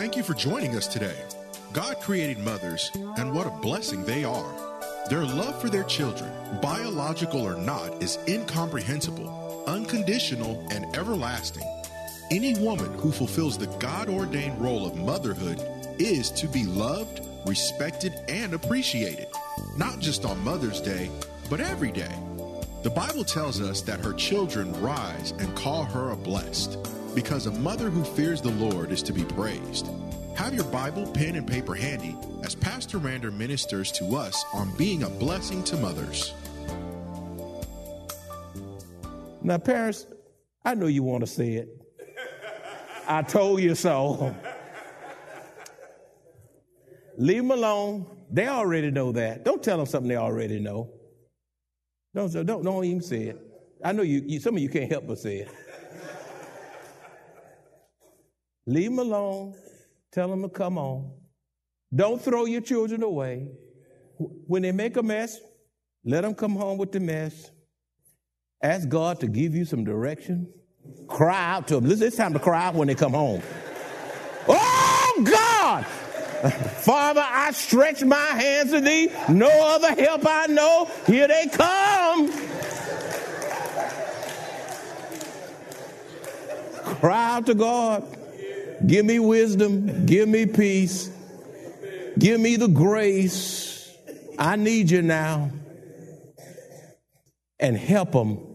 Thank you for joining us today. God created mothers, and what a blessing they are. Their love for their children, biological or not, is incomprehensible, unconditional, and everlasting. Any woman who fulfills the God ordained role of motherhood is to be loved, respected, and appreciated, not just on Mother's Day, but every day. The Bible tells us that her children rise and call her a blessed, because a mother who fears the Lord is to be praised. Have your Bible, pen, and paper handy as Pastor Randy ministers to us on being a blessing to mothers. Now, parents, I know you want to say it. I told you so. Leave them alone. They already know that. Don't tell them something they already know. Don't, don't, don't even say it. I know you, you, some of you can't help but say it. Leave them alone. Tell them to come on. Don't throw your children away. When they make a mess, let them come home with the mess. Ask God to give you some direction. Cry out to them. Listen, it's time to cry out when they come home. Oh, God! Father, I stretch my hands to thee. No other help I know. Here they come. Cry out to God. Give me wisdom. Give me peace. Give me the grace. I need you now. And help them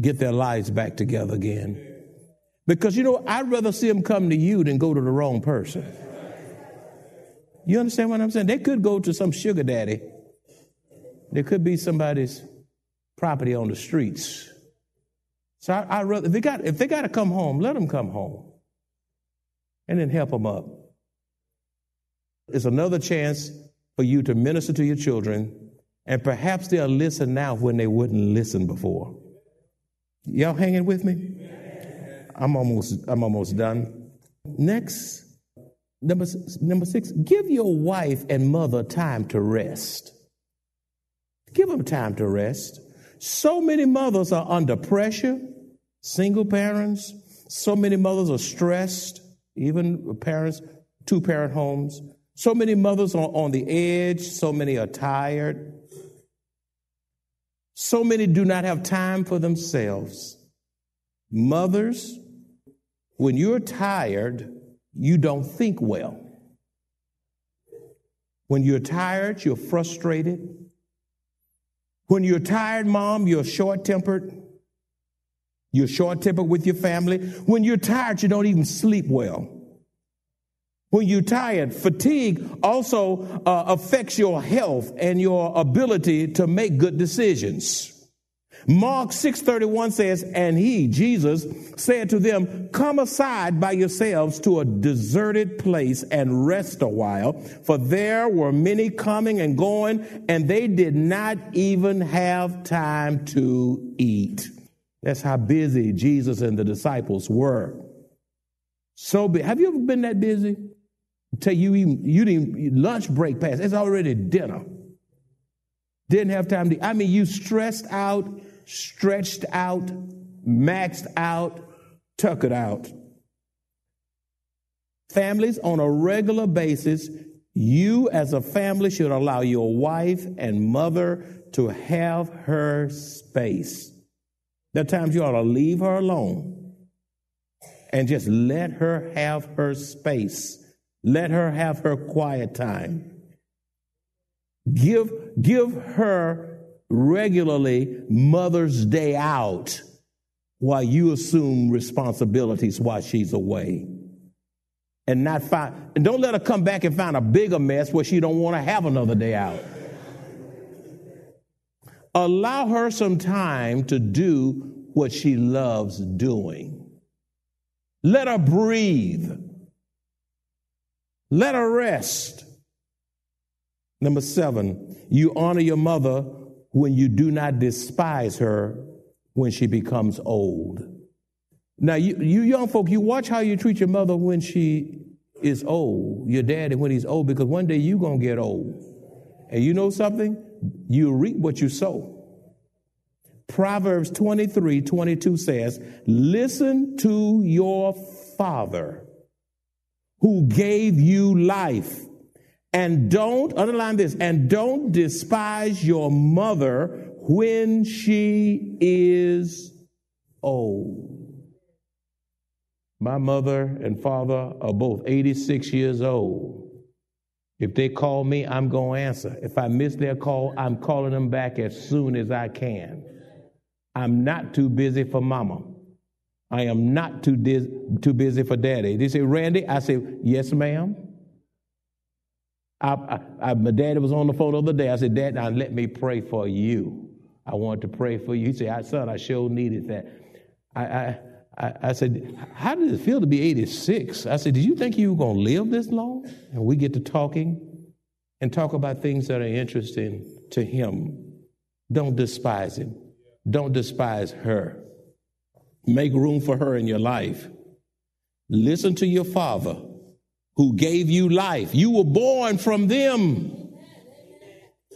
get their lives back together again. Because, you know, I'd rather see them come to you than go to the wrong person. You understand what I'm saying? They could go to some sugar daddy. There could be somebody's property on the streets. So I, I rather if they got if they got to come home, let them come home, and then help them up. It's another chance for you to minister to your children, and perhaps they'll listen now when they wouldn't listen before. Y'all hanging with me? I'm almost I'm almost done. Next, number number six, give your wife and mother time to rest. Give them time to rest. So many mothers are under pressure, single parents. So many mothers are stressed, even parents, two parent homes. So many mothers are on the edge. So many are tired. So many do not have time for themselves. Mothers, when you're tired, you don't think well. When you're tired, you're frustrated. When you're tired, mom, you're short tempered. You're short tempered with your family. When you're tired, you don't even sleep well. When you're tired, fatigue also uh, affects your health and your ability to make good decisions. Mark 6:31 says, "And he, Jesus, said to them, Come aside by yourselves to a deserted place and rest a while, for there were many coming and going, and they did not even have time to eat." That's how busy Jesus and the disciples were. So, have you ever been that busy? Tell you even you didn't lunch break pass. It's already dinner. Didn't have time to. I mean, you stressed out, stretched out, maxed out, tuckered out. Families on a regular basis, you as a family should allow your wife and mother to have her space. There are times you ought to leave her alone and just let her have her space. Let her have her quiet time. Give, give her regularly Mother's Day out while you assume responsibilities while she's away. and not find, and don't let her come back and find a bigger mess where she don't want to have another day out. Allow her some time to do what she loves doing. Let her breathe. Let her rest. Number seven, you honor your mother when you do not despise her when she becomes old. Now, you, you young folk, you watch how you treat your mother when she is old, your daddy when he's old, because one day you're going to get old. And you know something? You reap what you sow. Proverbs 23 22 says, Listen to your father who gave you life. And don't, underline this, and don't despise your mother when she is old. My mother and father are both 86 years old. If they call me, I'm going to answer. If I miss their call, I'm calling them back as soon as I can. I'm not too busy for mama. I am not too, dis- too busy for daddy. They say, Randy, I say, yes, ma'am. I, I, I, my daddy was on the phone the other day. I said, Dad, now let me pray for you. I want to pray for you. He said, son, I sure needed that. I, I, I, I said, How did it feel to be 86? I said, Did you think you were going to live this long? And we get to talking and talk about things that are interesting to him. Don't despise him, don't despise her. Make room for her in your life. Listen to your father who gave you life. You were born from them.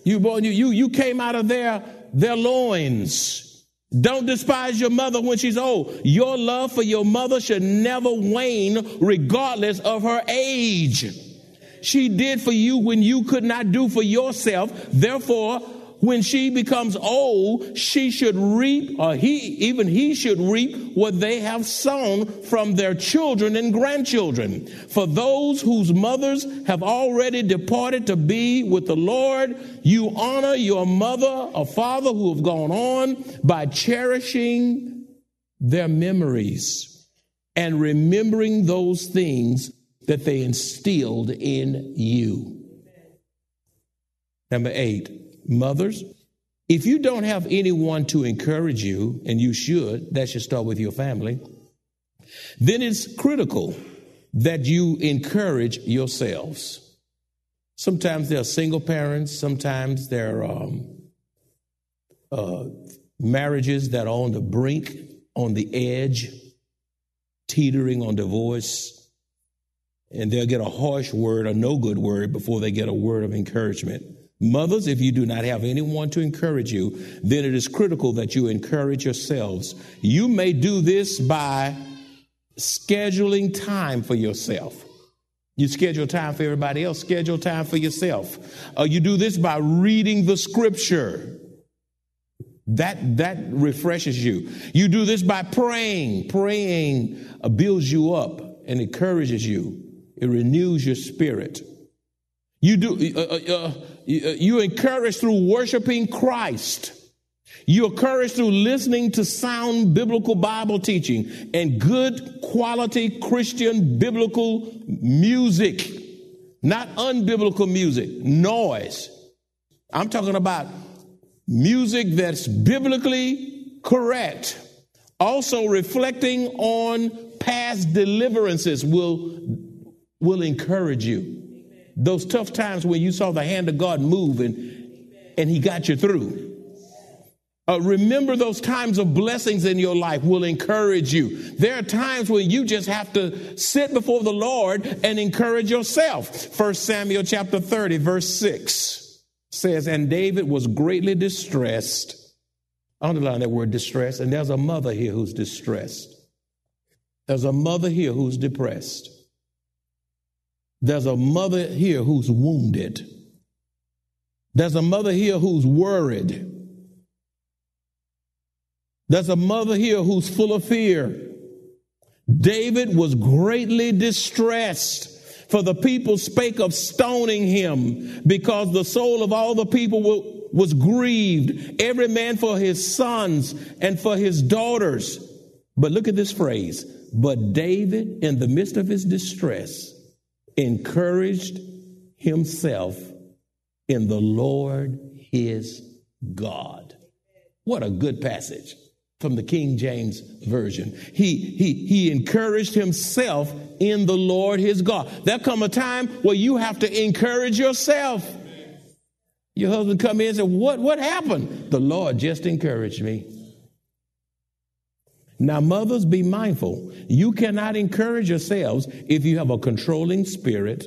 You born you you you came out of their their loins. Don't despise your mother when she's old. Your love for your mother should never wane regardless of her age. She did for you when you could not do for yourself. Therefore, when she becomes old, she should reap, or he, even he should reap what they have sown from their children and grandchildren. For those whose mothers have already departed to be with the Lord, you honor your mother or father who have gone on by cherishing their memories and remembering those things that they instilled in you. Number eight, Mothers, if you don't have anyone to encourage you, and you should, that should start with your family, then it's critical that you encourage yourselves. Sometimes there are single parents, sometimes there are um, uh, marriages that are on the brink, on the edge, teetering on divorce, and they'll get a harsh word, a no good word, before they get a word of encouragement. Mothers, if you do not have anyone to encourage you, then it is critical that you encourage yourselves. You may do this by scheduling time for yourself. You schedule time for everybody else, schedule time for yourself. Uh, you do this by reading the scripture. That, that refreshes you. You do this by praying. Praying uh, builds you up and encourages you. It renews your spirit. You do, uh, uh, uh you encourage through worshiping Christ. You encourage through listening to sound biblical Bible teaching and good quality Christian biblical music, not unbiblical music, noise. I'm talking about music that's biblically correct. Also reflecting on past deliverances will, will encourage you. Those tough times when you saw the hand of God move and, and He got you through. Uh, remember those times of blessings in your life will encourage you. There are times when you just have to sit before the Lord and encourage yourself. First Samuel chapter 30 verse 6 says, and David was greatly distressed. Underline that word distressed. And there's a mother here who's distressed. There's a mother here who's depressed. There's a mother here who's wounded. There's a mother here who's worried. There's a mother here who's full of fear. David was greatly distressed, for the people spake of stoning him, because the soul of all the people was grieved, every man for his sons and for his daughters. But look at this phrase. But David, in the midst of his distress, encouraged himself in the Lord his God. What a good passage from the King James Version. He, he, he encouraged himself in the Lord his God. There'll come a time where you have to encourage yourself. Your husband come in and say, what, what happened? The Lord just encouraged me. Now, mothers, be mindful. You cannot encourage yourselves if you have a controlling spirit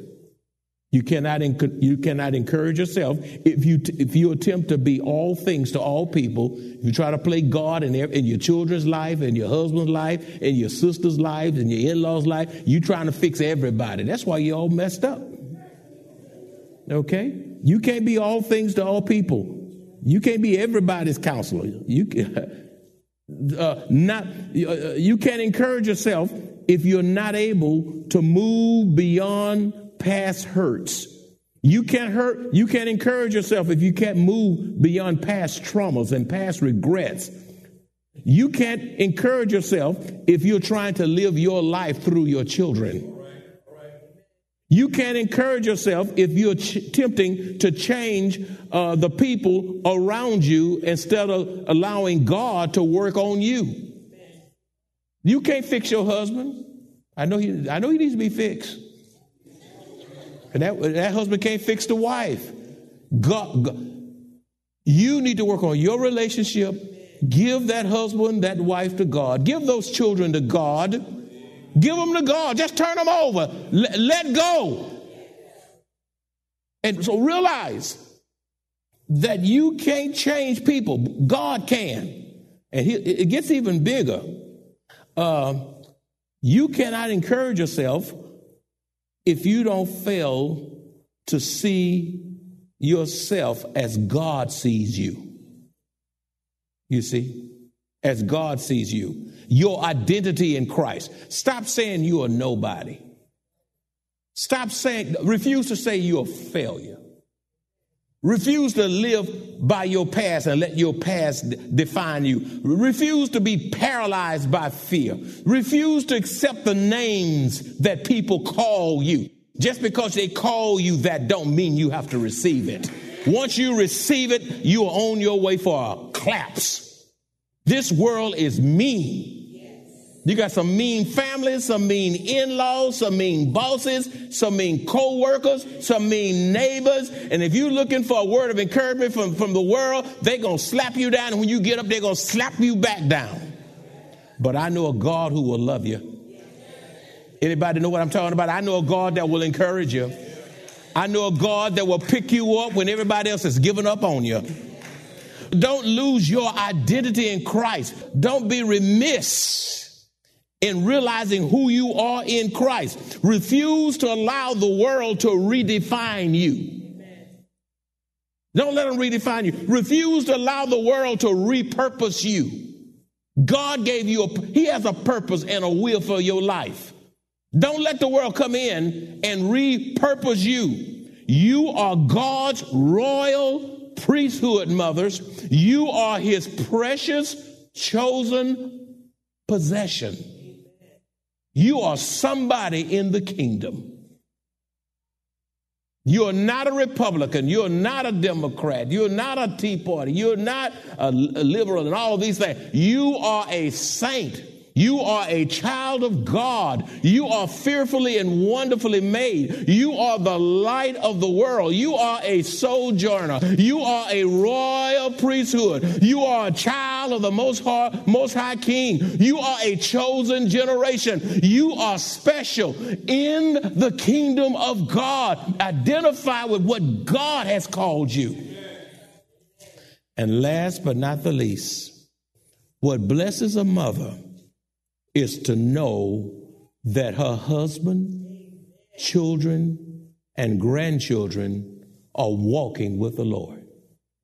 you cannot, you cannot encourage yourself if you, if you attempt to be all things to all people. You try to play God in, in your children's life, in your husband's life, in your sister's life, in your in-law's life. You trying to fix everybody. That's why you're all messed up. Okay? You can't be all things to all people. You can't be everybody's counselor. You, uh, not, uh, you can't encourage yourself if you're not able to move beyond past hurts. You can't hurt, you can't encourage yourself if you can't move beyond past traumas and past regrets. You can't encourage yourself if you're trying to live your life through your children. You can't encourage yourself if you're ch- attempting to change uh, the people around you instead of allowing God to work on you. You can't fix your husband. I know he, I know he needs to be fixed. And that, that husband can't fix the wife. God, God, you need to work on your relationship. Give that husband, that wife to God. Give those children to God. Give them to God. Just turn them over. Let, let go. And so realize that you can't change people. God can. And he, it gets even bigger. Uh, you cannot encourage yourself if you don't fail to see yourself as God sees you. You see, as God sees you, your identity in Christ. Stop saying you are nobody. Stop saying, refuse to say you're a failure. Refuse to live by your past and let your past define you. Refuse to be paralyzed by fear. Refuse to accept the names that people call you. Just because they call you that don't mean you have to receive it. Once you receive it, you are on your way for a claps. This world is mean. You got some mean families, some mean in-laws, some mean bosses, some mean co-workers, some mean neighbors. And if you're looking for a word of encouragement from, from the world, they're going to slap you down. And when you get up, they're going to slap you back down. But I know a God who will love you. Anybody know what I'm talking about? I know a God that will encourage you. I know a God that will pick you up when everybody else has given up on you. Don't lose your identity in Christ. Don't be remiss in realizing who you are in Christ. Refuse to allow the world to redefine you. Don't let them redefine you. Refuse to allow the world to repurpose you. God gave you a, He has a purpose and a will for your life. Don't let the world come in and repurpose you. You are God's royal priesthood, mothers. You are His precious, chosen possession. You are somebody in the kingdom. You're not a Republican. You're not a Democrat. You're not a Tea Party. You're not a, liberal and all these things. You are a saint you are a child of God. You are fearfully and wonderfully made. You are the light of the world. You are a sojourner. You are a royal priesthood. You are a child of the most high, most high king. You are a chosen generation. You are special in the kingdom of God. Identify with what God has called you. And last but not the least, what blesses a mother is to know that her husband, children, and grandchildren are walking with the Lord,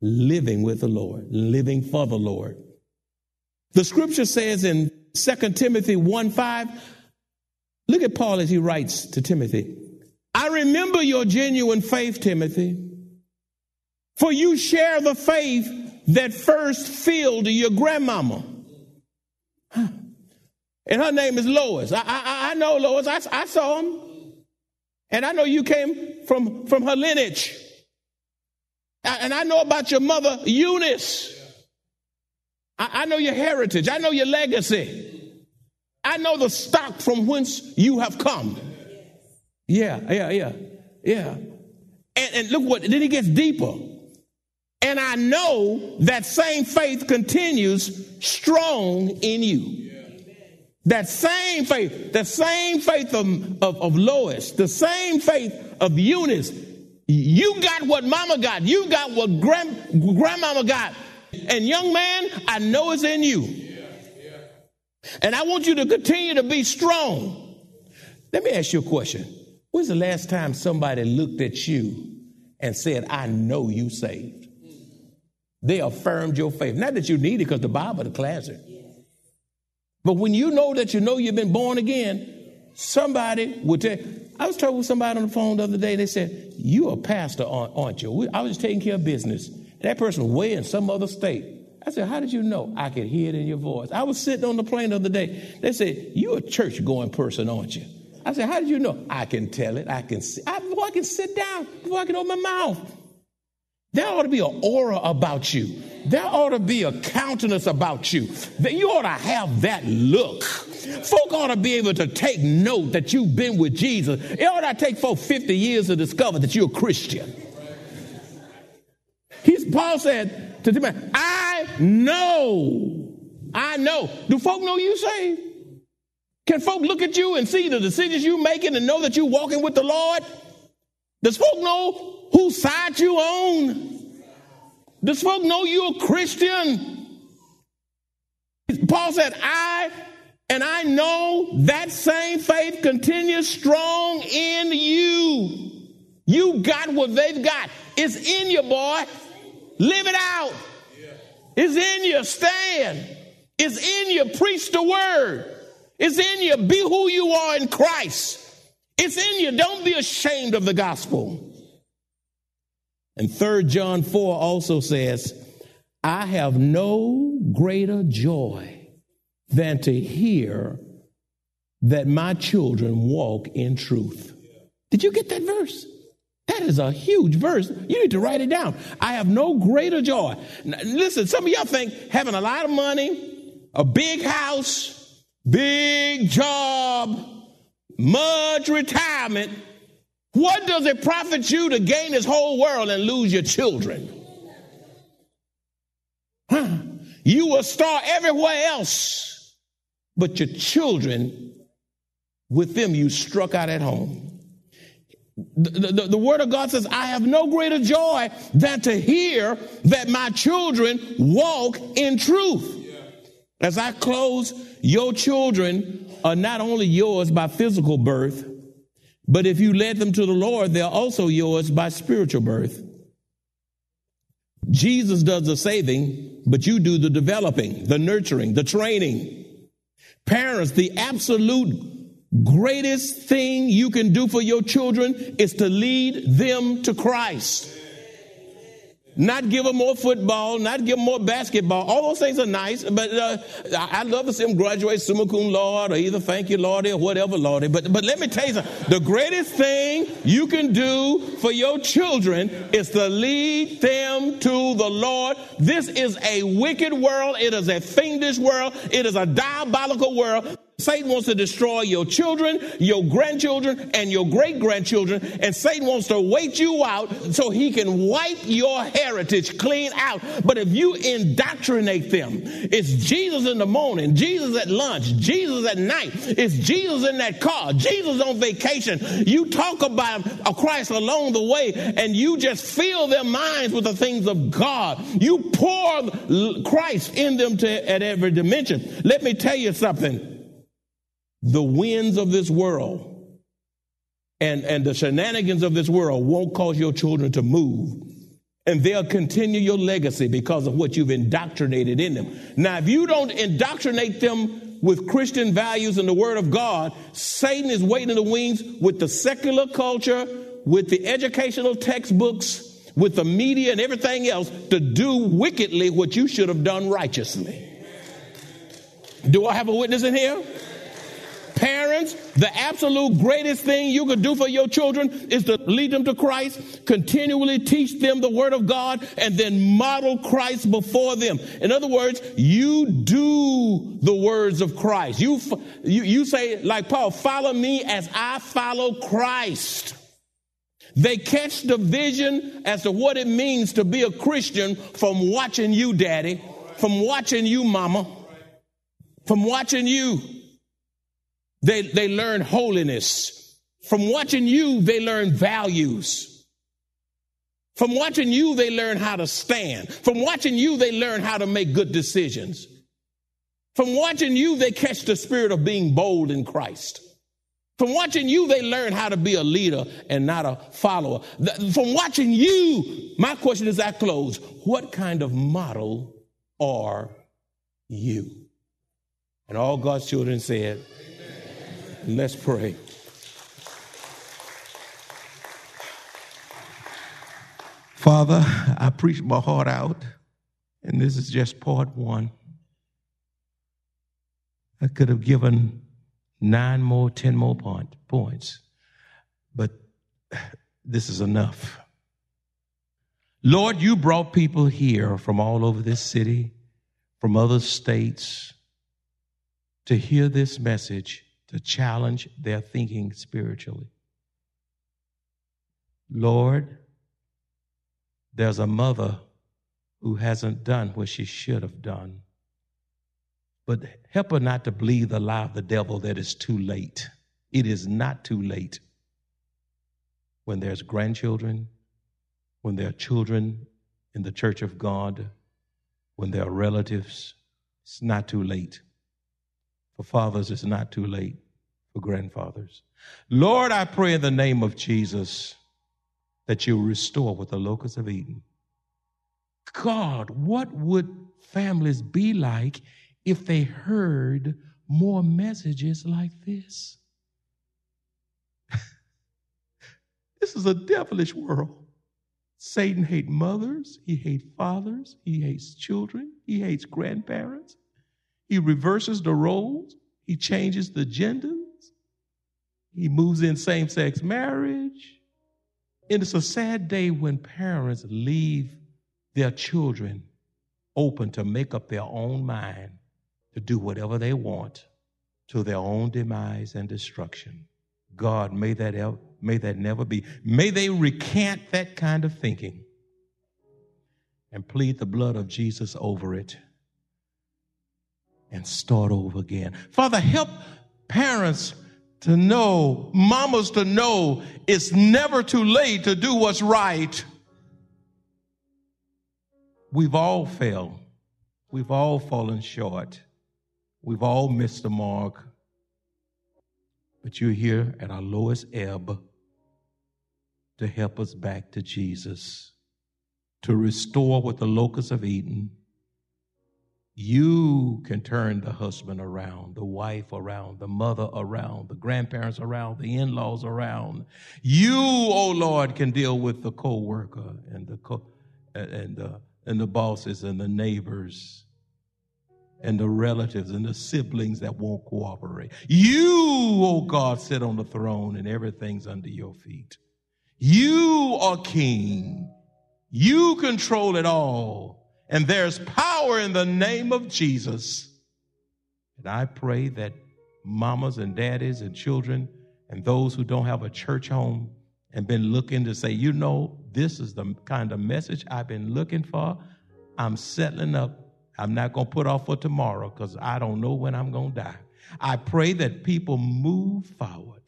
living with the Lord, living for the Lord. The scripture says in 2 Timothy 1 5, look at Paul as he writes to Timothy. I remember your genuine faith, Timothy, for you share the faith that first filled your grandmama. Huh and her name is Lois. I, I, I know Lois. I, I saw him. And I know you came from, from her lineage. And I know about your mother, Eunice. I, I know your heritage. I know your legacy. I know the stock from whence you have come. Yeah, yeah, yeah, yeah. And, and look what, then it gets deeper. And I know that same faith continues strong in you. That same faith, the same faith of, of, of Lois, the same faith of Eunice. You got what mama got. You got what grand, grandmama got. And young man, I know it's in you. And I want you to continue to be strong. Let me ask you a question. When's the last time somebody looked at you and said, I know you saved? They affirmed your faith. Not that you need it because the Bible declares it. But when you know that you know you've been born again, somebody would tell. I was talking with somebody on the phone the other day. They said, "You a pastor, aren't you?" I was just taking care of business. That person was way in some other state. I said, "How did you know?" I could hear it in your voice. I was sitting on the plane the other day. They said, "You a church going person, aren't you?" I said, "How did you know?" I can tell it. I can see. I, before I can sit down, before I can open my mouth. There ought to be an aura about you. There ought to be a countenance about you. That you ought to have that look. Folk ought to be able to take note that you've been with Jesus. It ought to take for 50 years to discover that you're a Christian. He's, Paul said to Timothy, I know, I know. Do folk know you saved? Can folk look at you and see the decisions you're making and know that you're walking with the Lord? Does folk know whose side you on? Does folk know you're a Christian? Paul said, I and I know that same faith continues strong in you. You got what they've got. It's in you, boy. Live it out. It's in you. Stand. It's in you. Preach the word. It's in you. Be who you are in Christ. It's in you. Don't be ashamed of the gospel. And 3 John 4 also says, I have no greater joy than to hear that my children walk in truth. Did you get that verse? That is a huge verse. You need to write it down. I have no greater joy. Now, listen, some of y'all think having a lot of money, a big house, big job, much retirement what does it profit you to gain this whole world and lose your children? Huh? You will star everywhere else, but your children, with them, you struck out at home. The, the, the, word of God says, I have no greater joy than to hear that my children walk in truth. As I close, your children are not only yours by physical birth, but if you led them to the Lord, they're also yours by spiritual birth. Jesus does the saving, but you do the developing, the nurturing, the training. Parents, the absolute greatest thing you can do for your children is to lead them to Christ. Not give them more football, not give them more basketball. All those things are nice, but uh, I love to see them graduate summa cum laude or either thank you, Lord, or whatever, Lord. But, but let me tell you something. The greatest thing you can do for your children is to lead them to the Lord. This is a wicked world. It is a fiendish world. It is a diabolical world. Satan wants to destroy your children, your grandchildren, and your great grandchildren. And Satan wants to wait you out so he can wipe your heritage clean out. But if you indoctrinate them, it's Jesus in the morning, Jesus at lunch, Jesus at night, it's Jesus in that car, Jesus on vacation. You talk about Christ along the way and you just fill their minds with the things of God. You pour Christ in them to, at every dimension. Let me tell you something the winds of this world and, and the shenanigans of this world won't cause your children to move. And they'll continue your legacy because of what you've indoctrinated in them. Now, if you don't indoctrinate them with Christian values and the Word of God, Satan is waiting in the wings with the secular culture, with the educational textbooks, with the media and everything else to do wickedly what you should have done righteously. Do I have a witness in here? Parents, The absolute greatest thing you could do for your children is to lead them to Christ, continually teach them the Word of God, and then model Christ before them. In other words, you do the words of Christ. You, you, you say, like Paul, follow me as I follow Christ. They catch the vision as to what it means to be a Christian from watching you, daddy, from watching you, mama, from watching you. They, they learn holiness. From watching you, they learn values. From watching you, they learn how to stand. From watching you, they learn how to make good decisions. From watching you, they catch the spirit of being bold in Christ. From watching you, they learn how to be a leader and not a follower. From watching you, my question is I close. What kind of model are you? And all God's children said, Let's pray. Father, I preached my heart out, and this is just part one. I could have given nine more, ten more point, points, but this is enough. Lord, you brought people here from all over this city, from other states, to hear this message to challenge their thinking spiritually. Lord, there's a mother who hasn't done what she should have done. But help her not to believe the lie of the devil that it's too late. It is not too late. When there's grandchildren, when there are children in the church of God, when there are relatives, it's not too late. For fathers, it's not too late. For grandfathers. Lord, I pray in the name of Jesus that you restore what the locusts have eaten. God, what would families be like if they heard more messages like this? this is a devilish world. Satan hates mothers, he hates fathers, he hates children, he hates grandparents. He reverses the roles, he changes the genders, he moves in same sex marriage. And it's a sad day when parents leave their children open to make up their own mind to do whatever they want to their own demise and destruction. God, may that, ever, may that never be. May they recant that kind of thinking and plead the blood of Jesus over it and start over again. Father, help parents to know, mamas to know, it's never too late to do what's right. We've all failed. We've all fallen short. We've all missed the mark. But you're here at our lowest ebb to help us back to Jesus, to restore what the locusts have eaten you can turn the husband around, the wife around, the mother around, the grandparents around, the in-laws around. You, oh Lord, can deal with the co-worker and the co- and the and the bosses and the neighbors and the relatives and the siblings that won't cooperate. You, oh God, sit on the throne and everything's under your feet. You are king. You control it all. And there's power in the name of Jesus. And I pray that mamas and daddies and children and those who don't have a church home and been looking to say, you know, this is the kind of message I've been looking for. I'm settling up. I'm not going to put off for tomorrow because I don't know when I'm going to die. I pray that people move forward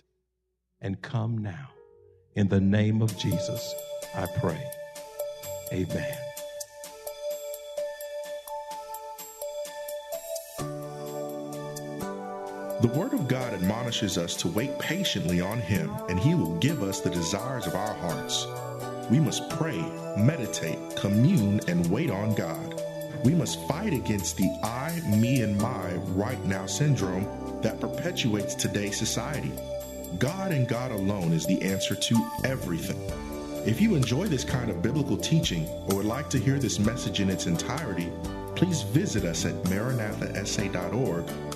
and come now. In the name of Jesus, I pray. Amen. The Word of God admonishes us to wait patiently on Him, and He will give us the desires of our hearts. We must pray, meditate, commune, and wait on God. We must fight against the I, me, and my right now syndrome that perpetuates today's society. God and God alone is the answer to everything. If you enjoy this kind of biblical teaching or would like to hear this message in its entirety, please visit us at maranathasa.org